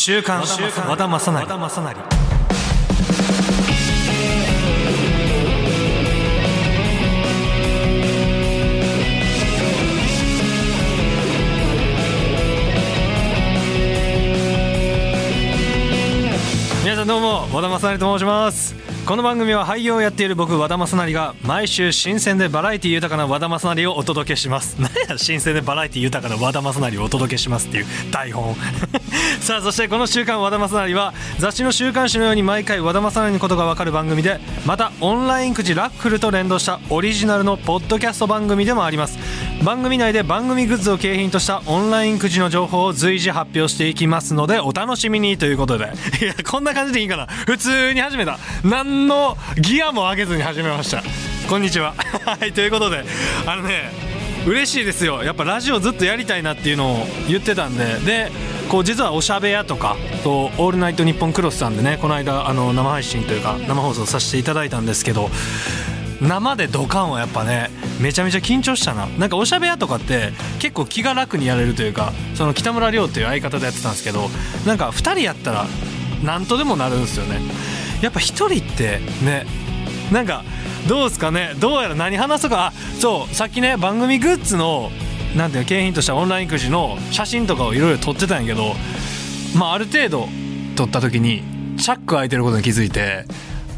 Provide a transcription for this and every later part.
週刊。和田正成。皆さんどうも和田正成と申しますこの番組は俳優をやっている僕和田正成が毎週新鮮でバラエティ豊かな和田正成をお届けします。何や新鮮でバラエティ豊かな和田正成をお届けしますっていう台本。さあそしてこの週刊和田正成は雑誌の週刊誌のように毎回和田正成のことがわかる番組でまたオンラインくじラッフルと連動したオリジナルのポッドキャスト番組でもあります。番組内で番組グッズを景品としたオンラインくじの情報を随時発表していきますのでお楽しみにということで。いやこんな感じでいいかな。普通に始めた。何のギアも上げずに始めました。こんにちは。はいということで。あのね嬉しいですよ。やっぱラジオずっとやりたいなっていうのを言ってたんで。でこう実はおしゃべやとかと「オールナイトニッポンクロス」さんでねこの間あの生配信というか生放送させていただいたんですけど生でドカンはやっぱねめちゃめちゃ緊張したな。なんかおしゃべやとかって結構気が楽にやれるというかその北村亮っていう相方でやってたんですけどなんか2人やったら何とでもなるんですよね。やっぱ1人ってねなんかどうですかね？どうやら何話すか？あそうさっきね番組グッズのなんていうの景品としたオンラインくじの写真とかをいろいろ撮ってたんやけどまあある程度撮った時にチャック開いてることに気づいて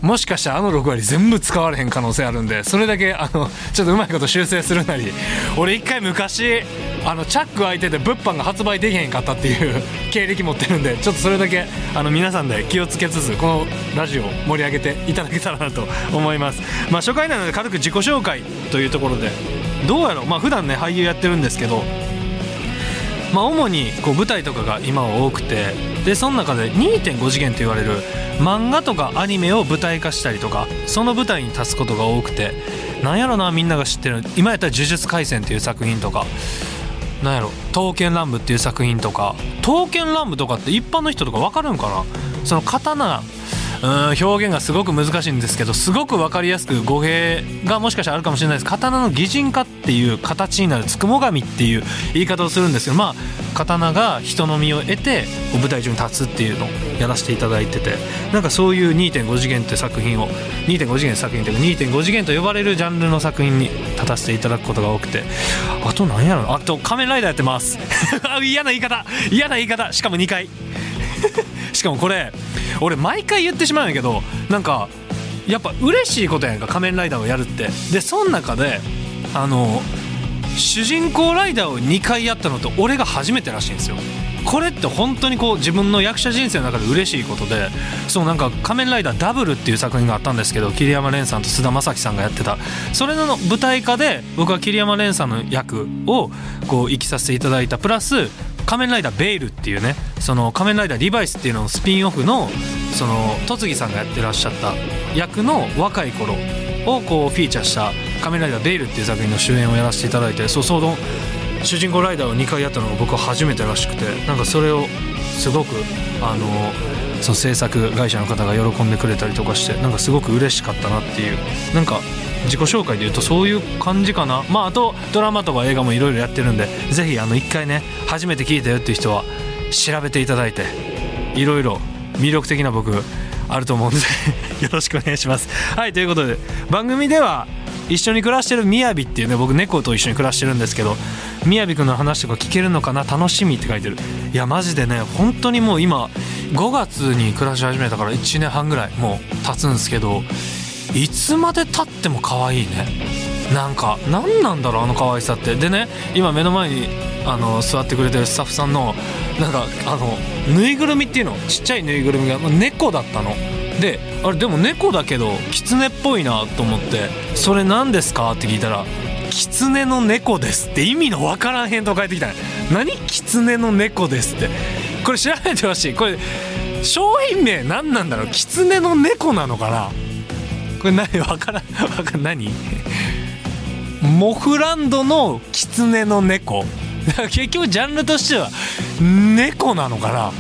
もしかしたらあの6割全部使われへん可能性あるんでそれだけあのちょっとうまいこと修正するなり俺一回昔あのチャック開いてて物販が発売できへんかったっていう 経歴持ってるんでちょっとそれだけあの皆さんで気をつけつつこのラジオを盛り上げていただけたらなと 思います。まあ初回なので軽く自己紹介というところでどうやろう。まあ普段ね俳優やってるんですけどまあ、主にこう舞台とかが今は多くてでその中で2.5次元と言われる漫画とかアニメを舞台化したりとかその舞台に立つことが多くてなんやろなみんなが知ってる今やったら「呪術廻戦」っていう作品とかなんやろ「刀剣乱舞」っていう作品とか刀剣乱舞とかって一般の人とか分かるんかな？その刀うん表現がすごく難しいんですけどすごく分かりやすく語弊がもしかしたらあるかもしれないです。刀の擬人化っていう形になるつくも神っていう言い方をするんですけどまあ刀が人の身を得て舞台上に立つっていうのをやらせていただいててなんかそういう2.5次元って作品を2.5次元作品というか2.5次元と呼ばれるジャンルの作品に立たせていただくことが多くてあと何やろあと仮面ライダーやってます。嫌な言い方嫌な言い方。しかも2回。しかもこれ俺毎回言ってしまうんやけどなんかやっぱ嬉しいことやんか仮面ライダーをやるって。でその中であの主人公ライダーを2回やったのって俺が初めてらしいんですよ。これって本当にこう自分の役者人生の中で嬉しいことでそうなんか「仮面ライダーダブル」っていう作品があったんですけど桐山蓮さんと菅田将暉さんがやってた。それの舞台化で僕は桐山蓮さんの役をこう生きさせていただいた。プラス仮面ライダーベイルっていうねその仮面ライダーリバイスっていうののスピンオフのその戸次さんがやってらっしゃった役の若い頃をこうフィーチャーした「仮面ライダーベイル」っていう作品の主演をやらせていただいてそうその主人公ライダーを2回やったのが僕は初めてらしくてなんかそれをすごくあのその制作会社の方が喜んでくれたりとかしてなんかすごく嬉しかったなっていう。なんか自己紹介で言うとそういう感じかな。まああとドラマとか映画もいろいろやってるんでぜひあの1回ね初めて聞いたよっていう人は調べていただいていろいろ魅力的な僕あると思うんで よろしくお願いします。はいということで番組では一緒に暮らしてるみやびっていうね僕猫と一緒に暮らしてるんですけどみやびくんの話とか聞けるのかな？楽しみって書いてる。いやマジでね本当にもう今5月に暮らし始めたから1年半ぐらいもう経つんですけどいつまでたっても可愛いね。なんか何なんだろうあの可愛さって。でね今目の前にあの座ってくれてるスタッフさんのなんかあのぬいぐるみっていうの。ちっちゃいぬいぐるみが猫だったの。であれでも猫だけど狐っぽいなと思って「それ何ですか?」って聞いたら「狐の猫です」って意味のわからん返答返ってきた。ね何？狐の猫ですって。これ調べてほしい。これ商品名何なんだろう？狐の猫なのかな？これ何わからんわかん何？モフランドの狐の猫。だから結局ジャンルとしては猫なのかな？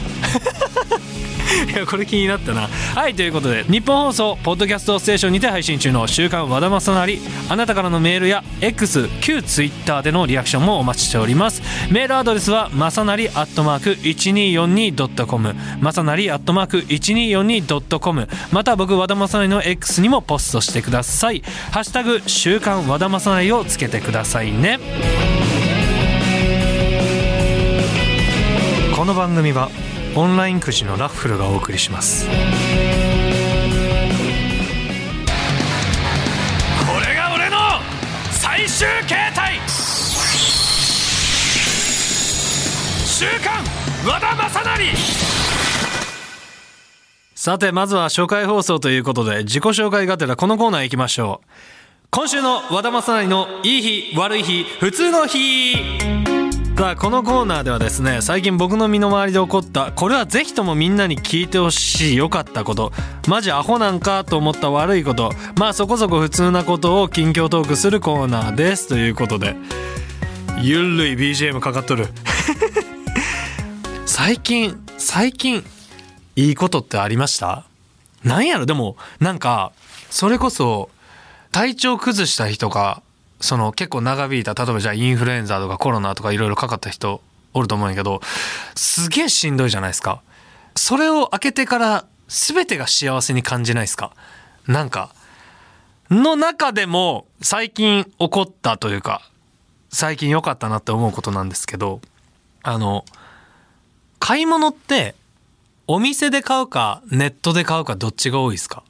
いやこれ気になったな。はいということで日本放送ポッドキャストステーションにて配信中の「週刊和田正成」あなたからのメールや X 旧 Twitter でのリアクションもお待ちしております。メールアドレスはまさなりアットマーク 1242.com まさなりアットマーク 1242.com また僕和田正成の X にもポストしてください。ハッシュタグ週刊和田正成をつけてくださいね。この番組はオンラインくじのラッフルがお送りします。これが俺の最終形態。週刊和田正成。さてまずは初回放送ということで自己紹介がてらこのコーナー行きましょう。今週の和田正成のいい日悪い日普通の日。さあこのコーナーではですね最近僕の身の回りで起こったこれはぜひともみんなに聞いてほしい良かったことマジアホなんかと思った悪いことまあそこそこ普通なことを近況トークするコーナーですということでゆるい BGM かかっとる。最近最近いいことってありました？なんやろ？でもなんかそれこそ体調崩した人がその結構長引いた例えばじゃあインフルエンザとかコロナとかいろいろかかった人おると思うんやけどすげえしんどいじゃないですか。それを開けてから全てが幸せに感じないですか？なんかの中でも最近起こったというか最近良かったなって思うことなんですけどあの買い物ってお店で買うかネットで買うかどっちが多いですか？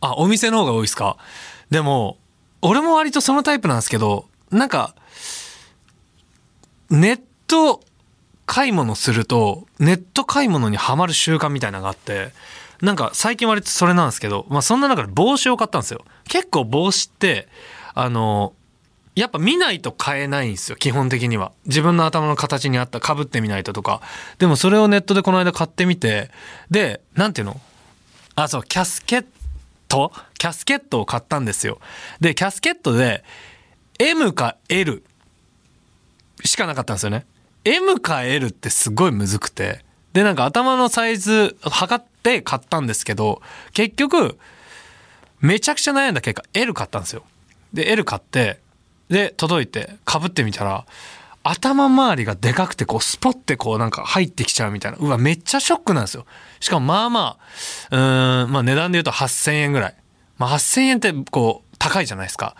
あお店の方が多いですか？でも俺も割とそのタイプなんですけどなんかネット買い物するとネット買い物にはまる習慣みたいなのがあってなんか最近割とそれなんですけど、まあ、そんな中で帽子を買ったんですよ。結構帽子ってあのやっぱ見ないと買えないんですよ基本的には。自分の頭の形に合ったかぶってみないととか。でもそれをネットでこの間買ってみてで何ていうの？あそうキャスケットキャスケットを買ったんですよ。でキャスケットで M か L しかなかったんですよね。M か L ってすごいむずくて。でなんか頭のサイズ測って買ったんですけど結局めちゃくちゃ悩んだ結果 L 買ったんですよ。で L 買ってで届いてかぶってみたら頭周りがでかくてこうスポッてこうなんか入ってきちゃうみたいな。うわめっちゃショックなんですよ。しかもまあまあうんまあ値段で言うと8,000円ぐらい、まあ、8,000円ってこう高いじゃないですか。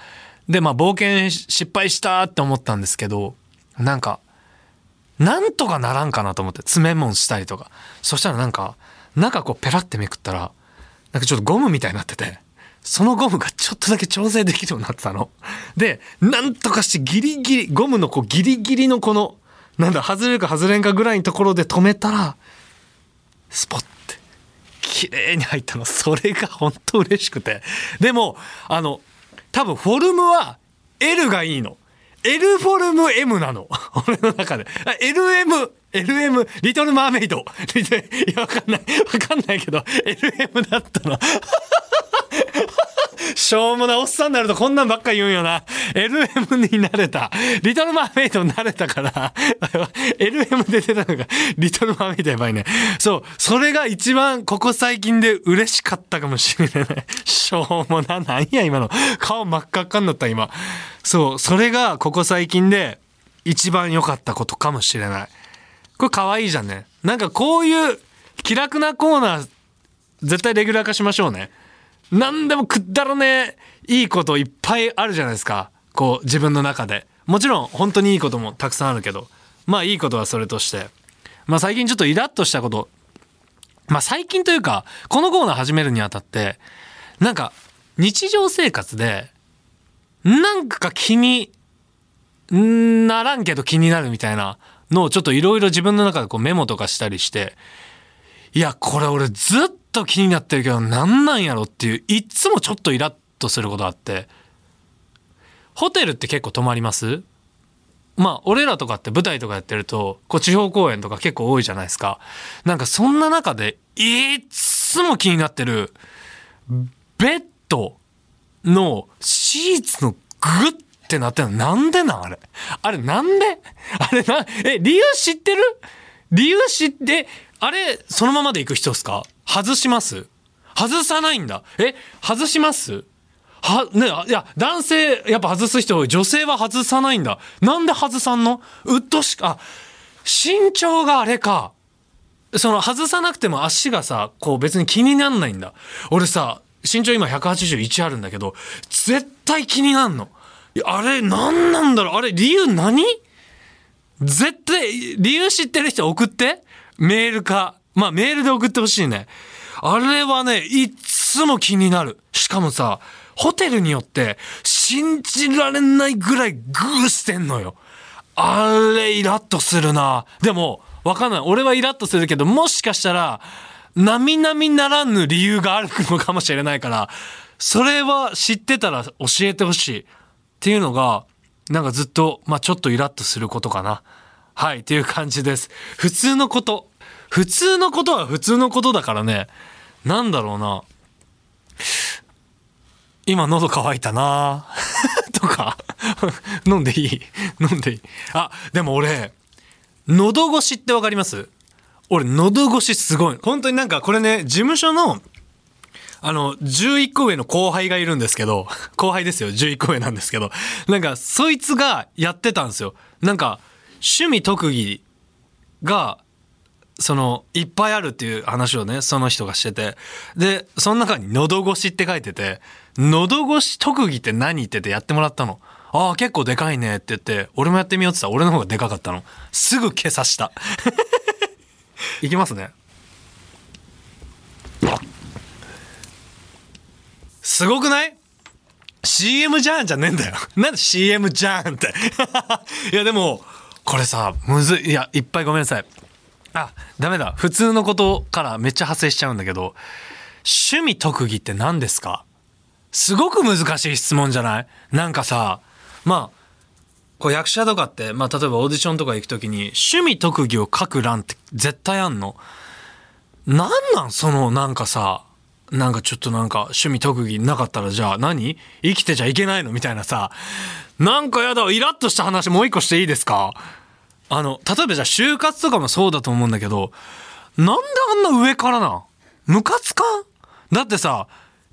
でまあ冒険失敗したって思ったんですけどなんかなんとかならんかなと思って詰め物したりとか。そしたらなんか中こうペラってめくったらなんかちょっとゴムみたいになってて。そのゴムがちょっとだけ調整できるようになってたの。で、なんとかしてギリギリ、ゴムのこうギリギリのこの、なんだ、外れるか外れんかぐらいのところで止めたら、スポッて、綺麗に入ったの。それが本当嬉しくて。でも、あの、多分フォルムは L がいいの。L フォルム M なの。俺の中で。LM、LM、リトルマーメイド。いや、わかんない。わかんないけど、LM だったの。しょうもなおっさんになるとこんなんばっか言うんよな。LM になれた。リトルマーメイドになれたから、LM で出たのが、リトルマーメイドやばいね。そう、それが一番ここ最近で嬉しかったかもしれない。しょうもな、なんや今の。顔真っ赤っかになった今。そう、それがここ最近で一番良かったことかもしれない。これ可愛いじゃんね。なんかこういう気楽なコーナー、絶対レギュラー化しましょうね。何でもくだらねえいいこといっぱいあるじゃないですか。こう自分の中で。もちろん本当にいいこともたくさんあるけど。まあいいことはそれとして。まあ最近ちょっとイラッとしたこと。まあ最近というかこのコーナー始めるにあたってなんか日常生活でなんか気にならんけど気になるみたいなのをちょっといろいろ自分の中でこうメモとかしたりしていやこれ俺ずっとと気になってるけどなんなんやろっていういっつもちょっとイラッとすることあって。ホテルって結構泊まります？まあ俺らとかって舞台とかやってるとこう地方公演とか結構多いじゃないですか。なんかそんな中でいっつも気になってるベッドのシーツのグッってなってるのなんでなんあれ？あれなんで？あれなえ理由知ってる？理由知ってあれそのままでいく人ですか？外します外さないんだえ？外します？は、ね、いや、男性、やっぱ外す人多い。女性は外さないんだ。なんで外さんの？うっとしか、あ、身長があれか。その外さなくても足がさ、こう別に気になんないんだ。俺さ、身長今181あるんだけど、絶対気になんの。あれ、なんなんだろう？あれ、理由何？絶対、理由知ってる人送ってメールか。まあメールで送ってほしいね。あれはね、いつも気になる。しかもさ、ホテルによって信じられないぐらいグーしてんのよ。あれ、イラッとするな。でも、わかんない。俺はイラッとするけど、もしかしたら、並々ならぬ理由があるのかもしれないから、それは知ってたら教えてほしい。っていうのが、なんかずっと、まあちょっとイラッとすることかな。はい、っていう感じです。普通のこと。普通のことは普通のことだからね。なんだろうな。今喉乾いたな とか 飲んでいい？飲んでいい？あ、でも俺、喉越しってわかります？俺、喉越しすごい。本当になんかこれね、事務所の、あの、11個上の後輩がいるんですけど、後輩ですよ、11個上なんですけど、なんか、そいつがやってたんですよ。なんか、趣味特技が、その、いっぱいあるっていう話をね、その人がしてて。で、その中に喉越しって書いてて、喉越し特技って何っててやってもらったの。ああ、結構でかいねって言って、俺もやってみようって言ったら俺の方がでかかったの。すぐ消さした。いきますね。すごくない ?CM じゃんじゃねえんだよ。なんで CM じゃんって？いやでも、これさ、むずい。いや、いっぱいごめんなさい。あ、ダメだ。普通のことからめっちゃ派生しちゃうんだけど、趣味特技って何ですか？すごく難しい質問じゃない？なんかさ、まあ、こう役者とかって、まあ例えばオーディションとか行くときに趣味特技を書く欄って絶対あんの？なんなん？そのなんかさ、なんかちょっとなんか趣味特技なかったらじゃあ何？生きてちゃいけないの？みたいなさ、なんかやだ、イラッとした話もう一個していいですか？あの、例えばじゃあ就活とかもそうだと思うんだけど、なんであんな上からな？ムカつかん？だってさ、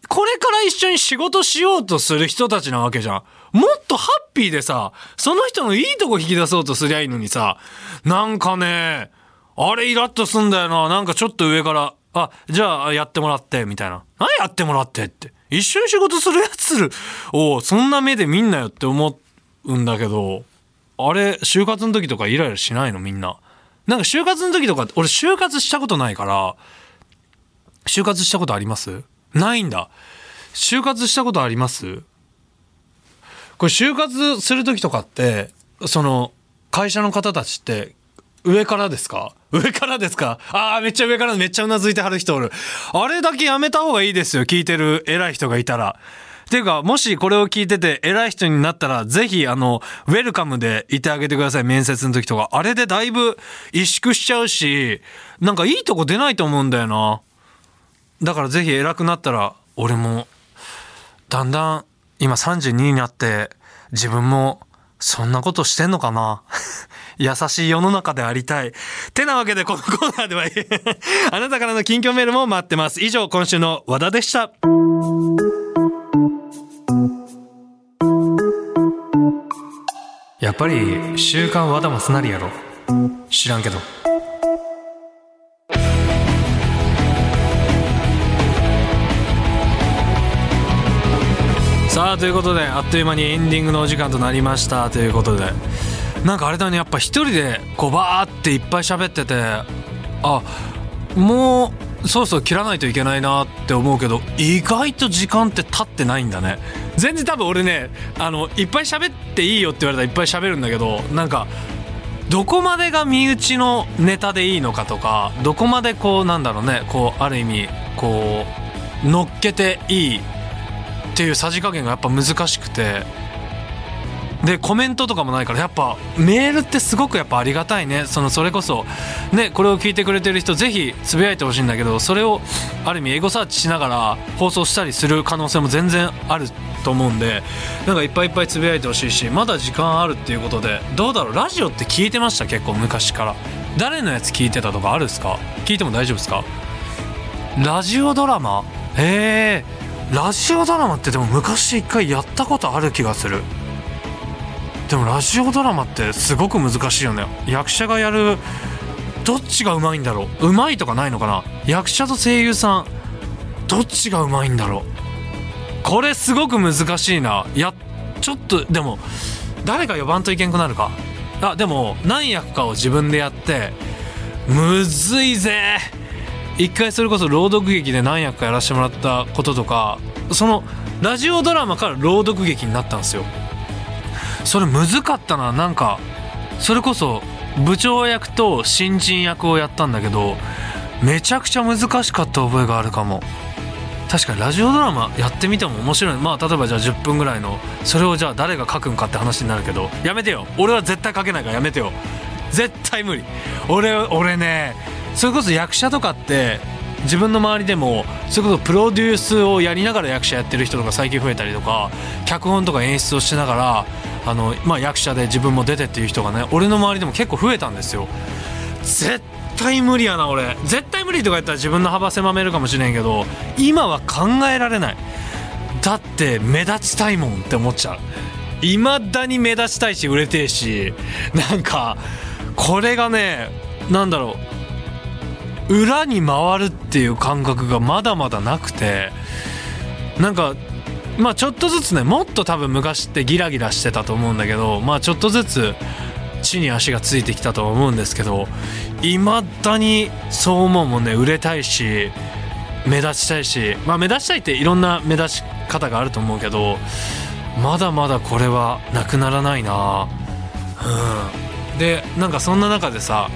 これから一緒に仕事しようとする人たちなわけじゃん。もっとハッピーでさ、その人のいいとこ引き出そうとすりゃいいのにさ、なんかね、あれイラッとすんだよな。なんかちょっと上から、あ、じゃあやってもらって、みたいな。何やってもらってって。一緒に仕事するやつを、そんな目で見んなよって思うんだけど、あれ、就活の時とかイライラしないの？みんな。なんか就活の時とか、俺就活したことないから、就活したことあります？ないんだ。就活したことあります？これ就活する時とかって、その、会社の方たちって、上からですか？上からですか？ああ、めっちゃ上からめっちゃうなずいてはる人おる。あれだけやめた方がいいですよ。聞いてる偉い人がいたら。ていうか、もしこれを聞いてて偉い人になったら、ぜひ、あの、ウェルカムでいてあげてください。面接の時とか。あれでだいぶ萎縮しちゃうし、なんかいいとこ出ないと思うんだよな。だからぜひ偉くなったら、俺も、だんだん、今32になって、自分も、そんなことしてんのかな 優しい世の中でありたい。てなわけでこのコーナーでは あなたからの近況メールも待ってます。以上、今週の和田でした。やっぱり、週刊和田もすなりやろ。知らんけど。さあということであっという間にエンディングのお時間となりましたということでなんかあれだねやっぱ一人でこうバーっていっぱい喋っててあもうそろそろ切らないといけないなって思うけど意外と時間って経ってないんだね。全然多分俺ねあのいっぱい喋っていいよって言われたらいっぱい喋るんだけどなんかどこまでが身内のネタでいいのかとかどこまでこうなんだろうねこうある意味こう乗っけていいっていうさじ加減がやっぱ難しくてでコメントとかもないからやっぱメールってすごくやっぱありがたいね。そのそれこそねこれを聞いてくれてる人ぜひつぶやいてほしいんだけどそれをある意味エゴサーチしながら放送したりする可能性も全然あると思うんでなんかいっぱいいっぱいつぶやいてほしいしまだ時間あるっていうことでどうだろう？ラジオって聞いてました？結構昔から。誰のやつ聞いてたとかあるっすか？聞いても大丈夫ですか？ラジオドラマ？へえラジオドラマってでも昔一回やったことある気がする。でもラジオドラマってすごく難しいよね。役者がやるどっちがうまいんだろう。うまいとかないのかな。役者と声優さんどっちがうまいんだろう。これすごく難しいな。やちょっとでも誰か呼ばんといけんくなるか。あでも何役かを自分でやってむずいぜ。一回それこそ朗読劇で何役かやらせてもらったこととかそのラジオドラマから朗読劇になったんですよ。それむずかったななんか。それこそ部長役と新人役をやったんだけどめちゃくちゃ難しかった覚えがあるかも。確かにラジオドラマやってみても面白い。まあ例えばじゃあ10分ぐらいのそれをじゃあ誰が書くんかって話になるけどやめてよ。俺は絶対書けないからやめてよ。絶対無理。俺俺ねそれこそ役者とかって自分の周りでもそれこそプロデュースをやりながら役者やってる人とか最近増えたりとか脚本とか演出をしながらあの、まあ、役者で自分も出てっていう人がね俺の周りでも結構増えたんですよ。絶対無理やな俺。絶対無理とか言ったら自分の幅狭めるかもしれんけど今は考えられない。だって目立ちたいもんって思っちゃう。いまだに目立ちたいし売れてえし。なんかこれがねなんだろう。裏に回るっていう感覚がまだまだなくてなんかまあちょっとずつねもっと多分昔ってギラギラしてたと思うんだけどまあちょっとずつ地に足がついてきたとは思うんですけどいまだにそう思うもんね売れたいし目立ちたいしまあ目立ちたいっていろんな目立ち方があると思うけどまだまだこれはなくならないな。うん。でなんかそんな中でさ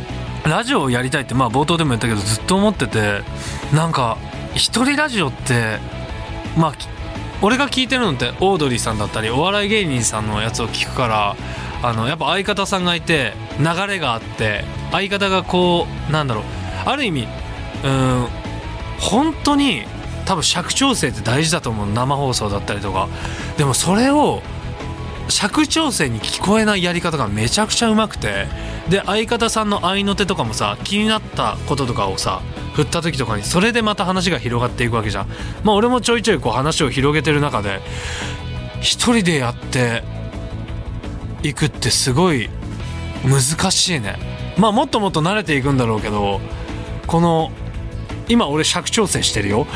ラジオをやりたいってまあ冒頭でも言ったけどずっと思っててなんか一人ラジオってまあ俺が聞いてるのってオードリーさんだったりお笑い芸人さんのやつを聞くからあのやっぱ相方さんがいて流れがあって相方がこうなんだろうある意味うん本当に多分尺調整って大事だと思う生放送だったりとか。でもそれを尺調整に聞こえないやり方がめちゃくちゃうまくてで相方さんの合いの手とかもさ気になったこととかをさ振った時とかにそれでまた話が広がっていくわけじゃん。まあ俺もちょいちょいこう話を広げてる中で一人でやっていくってすごい難しいね。まあもっともっと慣れていくんだろうけどこの今俺尺調整してるよ。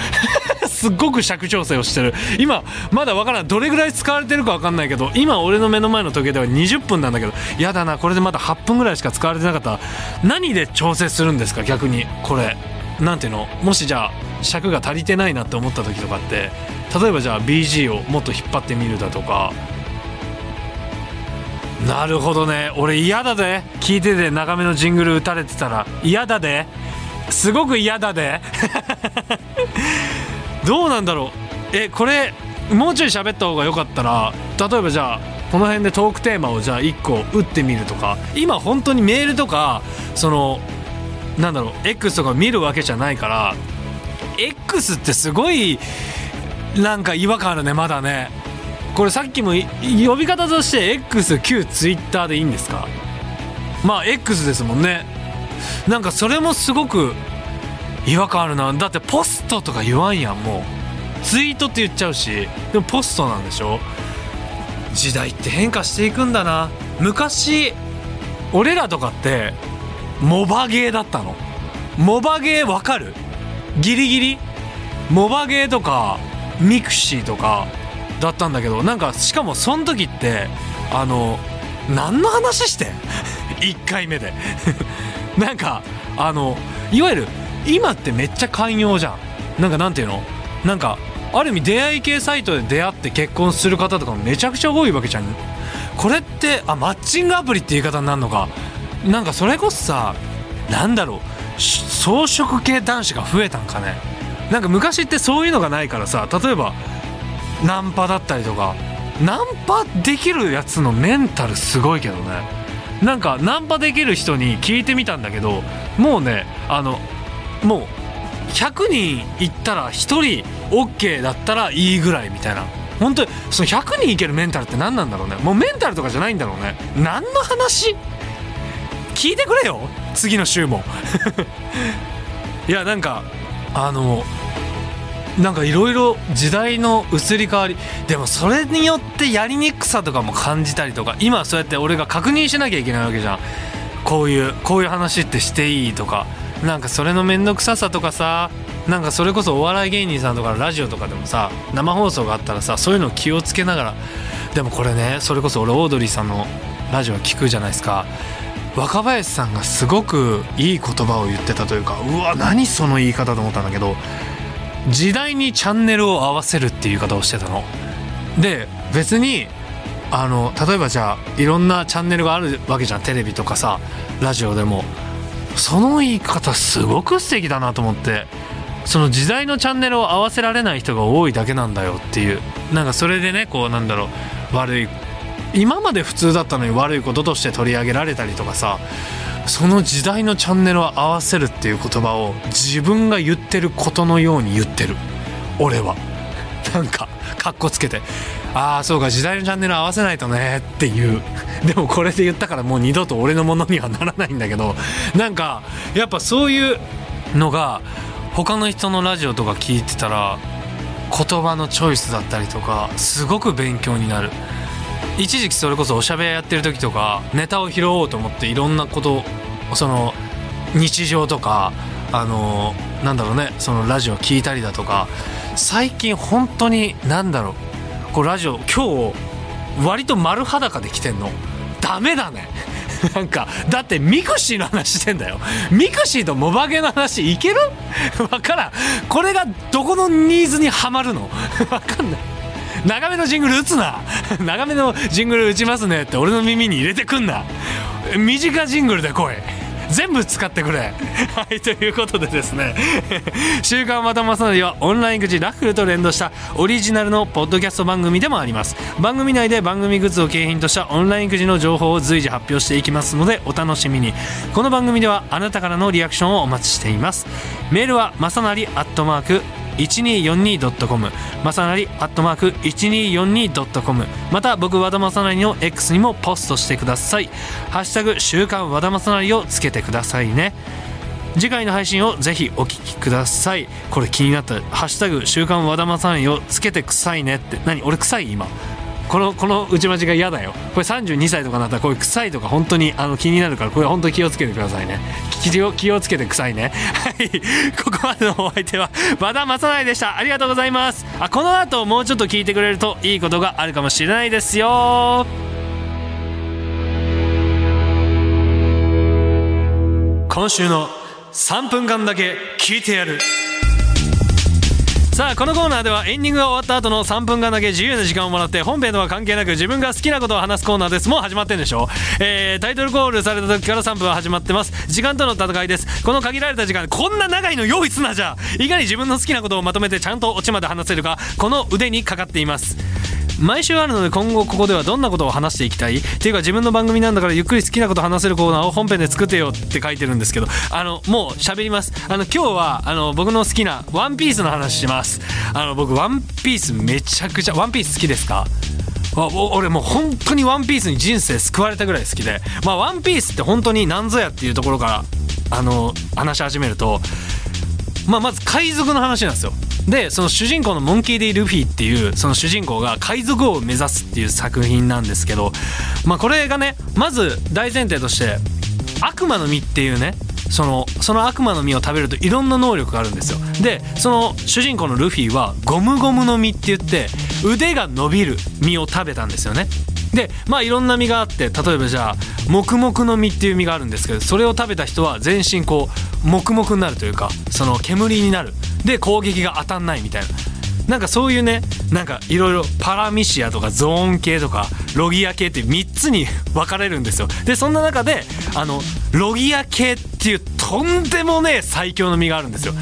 すっごく尺調整をしてる。今まだわからん。どれぐらい使われてるかわかんないけど今俺の目の前の時計では20分なんだけどやだな。これでまだ8分ぐらいしか使われてなかった。何で調整するんですか？逆に。これ。なんていうの？もしじゃあ尺が足りてないなって思った時とかって。例えばじゃあ BG をもっと引っ張ってみるだとか。なるほどね。俺嫌だで聞いてて長めのジングル打たれてたら。嫌だで。すごく嫌だで。どうなんだろう。えこれもうちょい喋った方が良かったら例えばじゃあこの辺でトークテーマをじゃあ1個打ってみるとか。今本当にメールとかそのなんだろう X とか見るわけじゃないから X ってすごいなんか違和感あるねまだね。これさっきも呼び方として X 旧 Twitter でいいんですか？まあ X ですもんね。なんかそれもすごく違和感あるな。だってポストとか言わんやんもう。ツイートって言っちゃうし。でもポストなんでしょ？時代って変化していくんだな。昔俺らとかってモバゲーだったの。モバゲーわかる？ギリギリ？モバゲーとか mixi とかだったんだけど。なんかしかもその時ってあの何の話してん？1回目で。なんかあのいわゆる今ってめっちゃ寛容じゃん。なんかなんていうの？なんかある意味出会い系サイトで出会って結婚する方とかもめちゃくちゃ多いわけじゃん。これってあマッチングアプリって言い方になるのか。なんかそれこそさなんだろう。装飾系男子が増えたんかね。なんか昔ってそういうのがないからさ例えばナンパだったりとか。ナンパできるやつのメンタルすごいけどね。なんかナンパできる人に聞いてみたんだけどもうねあのもう100人いったら1人 OK だったらいいぐらいみたいな。本当にその100人いけるメンタルって何なんだろうね。もうメンタルとかじゃないんだろうね。何の話？聞いてくれよ。次の週も。いやなんかあのなんかいろいろ時代の移り変わり。でもそれによってやりにくさとかも感じたりとか。今そうやって俺が確認しなきゃいけないわけじゃん。こういうこういう話ってしていいとか。なんかそれの面倒くささとかさなんかそれこそお笑い芸人さんとかラジオとかでもさ生放送があったらさそういうの気をつけながらでもこれねそれこそ俺オードリーさんのラジオ聞くじゃないですか。若林さんがすごくいい言葉を言ってたというかうわ何その言い方と思ったんだけど時代にチャンネルを合わせるっていう言い方をしてたの。で別にあの例えばじゃあいろんなチャンネルがあるわけじゃん。テレビとかさラジオでも。その言い方すごく素敵だなと思ってその時代のチャンネルを合わせられない人が多いだけなんだよっていうなんかそれでねこうなんだろう悪い今まで普通だったのに悪いこととして取り上げられたりとかさその時代のチャンネルを合わせるっていう言葉を自分が言ってることのように言ってる。俺は。なんかかっこつけて。ああそうか時代のチャンネル合わせないとねっていう。でもこれで言ったからもう二度と俺のものにはならないんだけど。なんかやっぱそういうのが他の人のラジオとか聞いてたら言葉のチョイスだったりとかすごく勉強になる。一時期それこそおしゃべりやってる時とかネタを拾おうと思っていろんなことその日常とかあのなんだろうねそのラジオ聞いたりだとか最近本当に何だろう。こうラジオ今日割と丸裸で来てんの。ダメだね。なんかだって mixi の話してんだよ。 mixi とモバゲの話いける？わからん。これがどこのニーズにはまるの？わかんない。長めのジングル打つな。長めのジングル打ちますねって俺の耳に入れてくんな。短ジングルで来い全部使ってくれ。はいということでですね「週刊またまさなり」はオンライン口ラッフルと連動したオリジナルのポッドキャスト番組でもあります。番組内で番組グッズを景品としたオンラインくじの情報を随時発表していきますのでお楽しみに。この番組ではあなたからのリアクションをお待ちしています。メールはまさなりアットマーク 1242.com まさなりアットマーク 1242.com また僕和田正成の X にもポストしてください。ハッシュタグ週刊和田正成をつけてくださいね。次回の配信をぜひお聞きください。これ気になった。ハッシュタグ週刊和田正成をつけてくさいねって。何俺臭い今？このこの内町が嫌だよ。これ32歳とかなったらこういう臭いとか本当にあの気になるからこれ本当に気をつけてくださいね。気を気をつけて臭いね。はい。ここまでのお相手は和田正成でした。ありがとうございます。あこの後もうちょっと聞いてくれるといいことがあるかもしれないですよ。今週の3分間だけ聞いてやる。さあこのコーナーではエンディングが終わった後の3分間だけ自由な時間をもらって本編とは関係なく自分が好きなことを話すコーナーです。もう始まってんでしょ、えー、タイトルコールされた時から3分は始まってます。時間との戦いですこの限られた時間こんな長いの用意すなじゃ。いかに自分の好きなことをまとめてちゃんとオチまで話せるかこの腕にかかっています。毎週あるので今後ここではどんなことを話していきたい？っていうか自分の番組なんだからゆっくり好きなこと話せるコーナーを本編で作ってよって書いてるんですけどあのもう喋ります。あの今日はあの僕の好きなワンピースの話します。あの僕ワンピースめちゃくちゃワンピース好きですか？俺もう本当にワンピースに人生救われたぐらい好きで。まあワンピースって本当に何ぞやっていうところからあの話し始めるとまあまず海賊の話なんですよ。でその主人公のモンキー・ディ・ルフィっていうその主人公が海賊王を目指すっていう作品なんですけどまあこれがねまず大前提として悪魔の実っていうねそのその悪魔の実を食べるといろんな能力があるんですよ。でその主人公のルフィはゴムゴムの実って言って腕が伸びる実を食べたんですよね。でまあいろんな実があって例えばじゃあ黙々の実っていう実があるんですけどそれを食べた人は全身こう黙々になるというかその煙になる。で攻撃が当たんないみたいな。なんかそういうねなんかいろいろパラミシアとかゾーン系とかロギア系って3つに分かれるんですよ。でそんな中であのロギア系っていうとんでもねえ最強の実があるんですよ。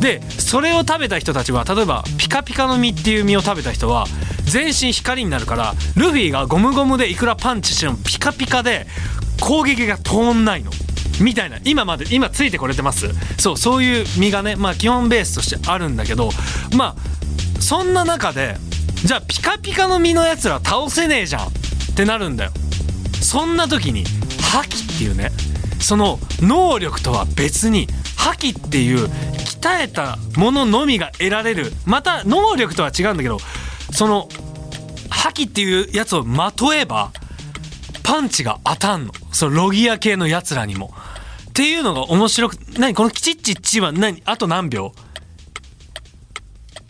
でそれを食べた人たちは例えばピカピカの実っていう実を食べた人は全身光になるからルフィがゴムゴムでいくらパンチしてもピカピカで攻撃が通んないの。みたいな今まで今ついてこれてます。そうそういう実がねまあ基本ベースとしてあるんだけどまあそんな中でじゃあピカピカの実のやつら倒せねえじゃんってなるんだよ。そんな時に覇気っていうねその能力とは別に覇気っていう鍛えたもののみが得られる。また能力とは違うんだけどその覇気っていうやつをまとえばパンチが当たんの。そのロギア系のやつらにも。っていうのが面白く何このキチッチッチは何あと何秒？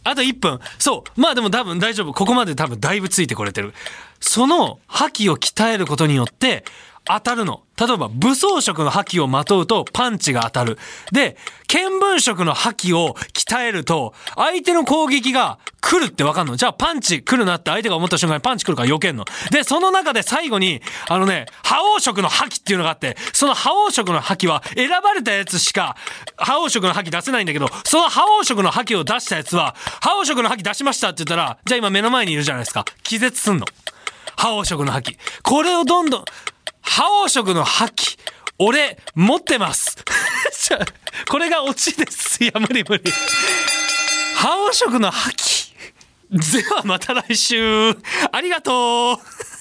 あと1分。そう。まあでも多分大丈夫。ここまで多分だいぶついてこれてる。その覇気を鍛えることによって当たるの。例えば武装色の覇気をまとうとパンチが当たる。で、見聞色の覇気を鍛えると相手の攻撃が来るってわかんの？じゃあパンチ来るなって相手が思った瞬間にパンチ来るから避けんの。で、その中で最後に、あのね、覇王色の覇気っていうのがあって、その覇王色の覇気は選ばれたやつしか覇王色の覇気出せないんだけど、その覇王色の覇気を出したやつは、覇王色の覇気出しましたって言ったら、じゃあ今目の前にいるじゃないですか。気絶すんの。覇王色の覇気。これをどんどん、覇王色の覇気。俺、持ってます。これがオチです。いや、無理無理。覇王色の覇気。ではまた来週。ありがとう。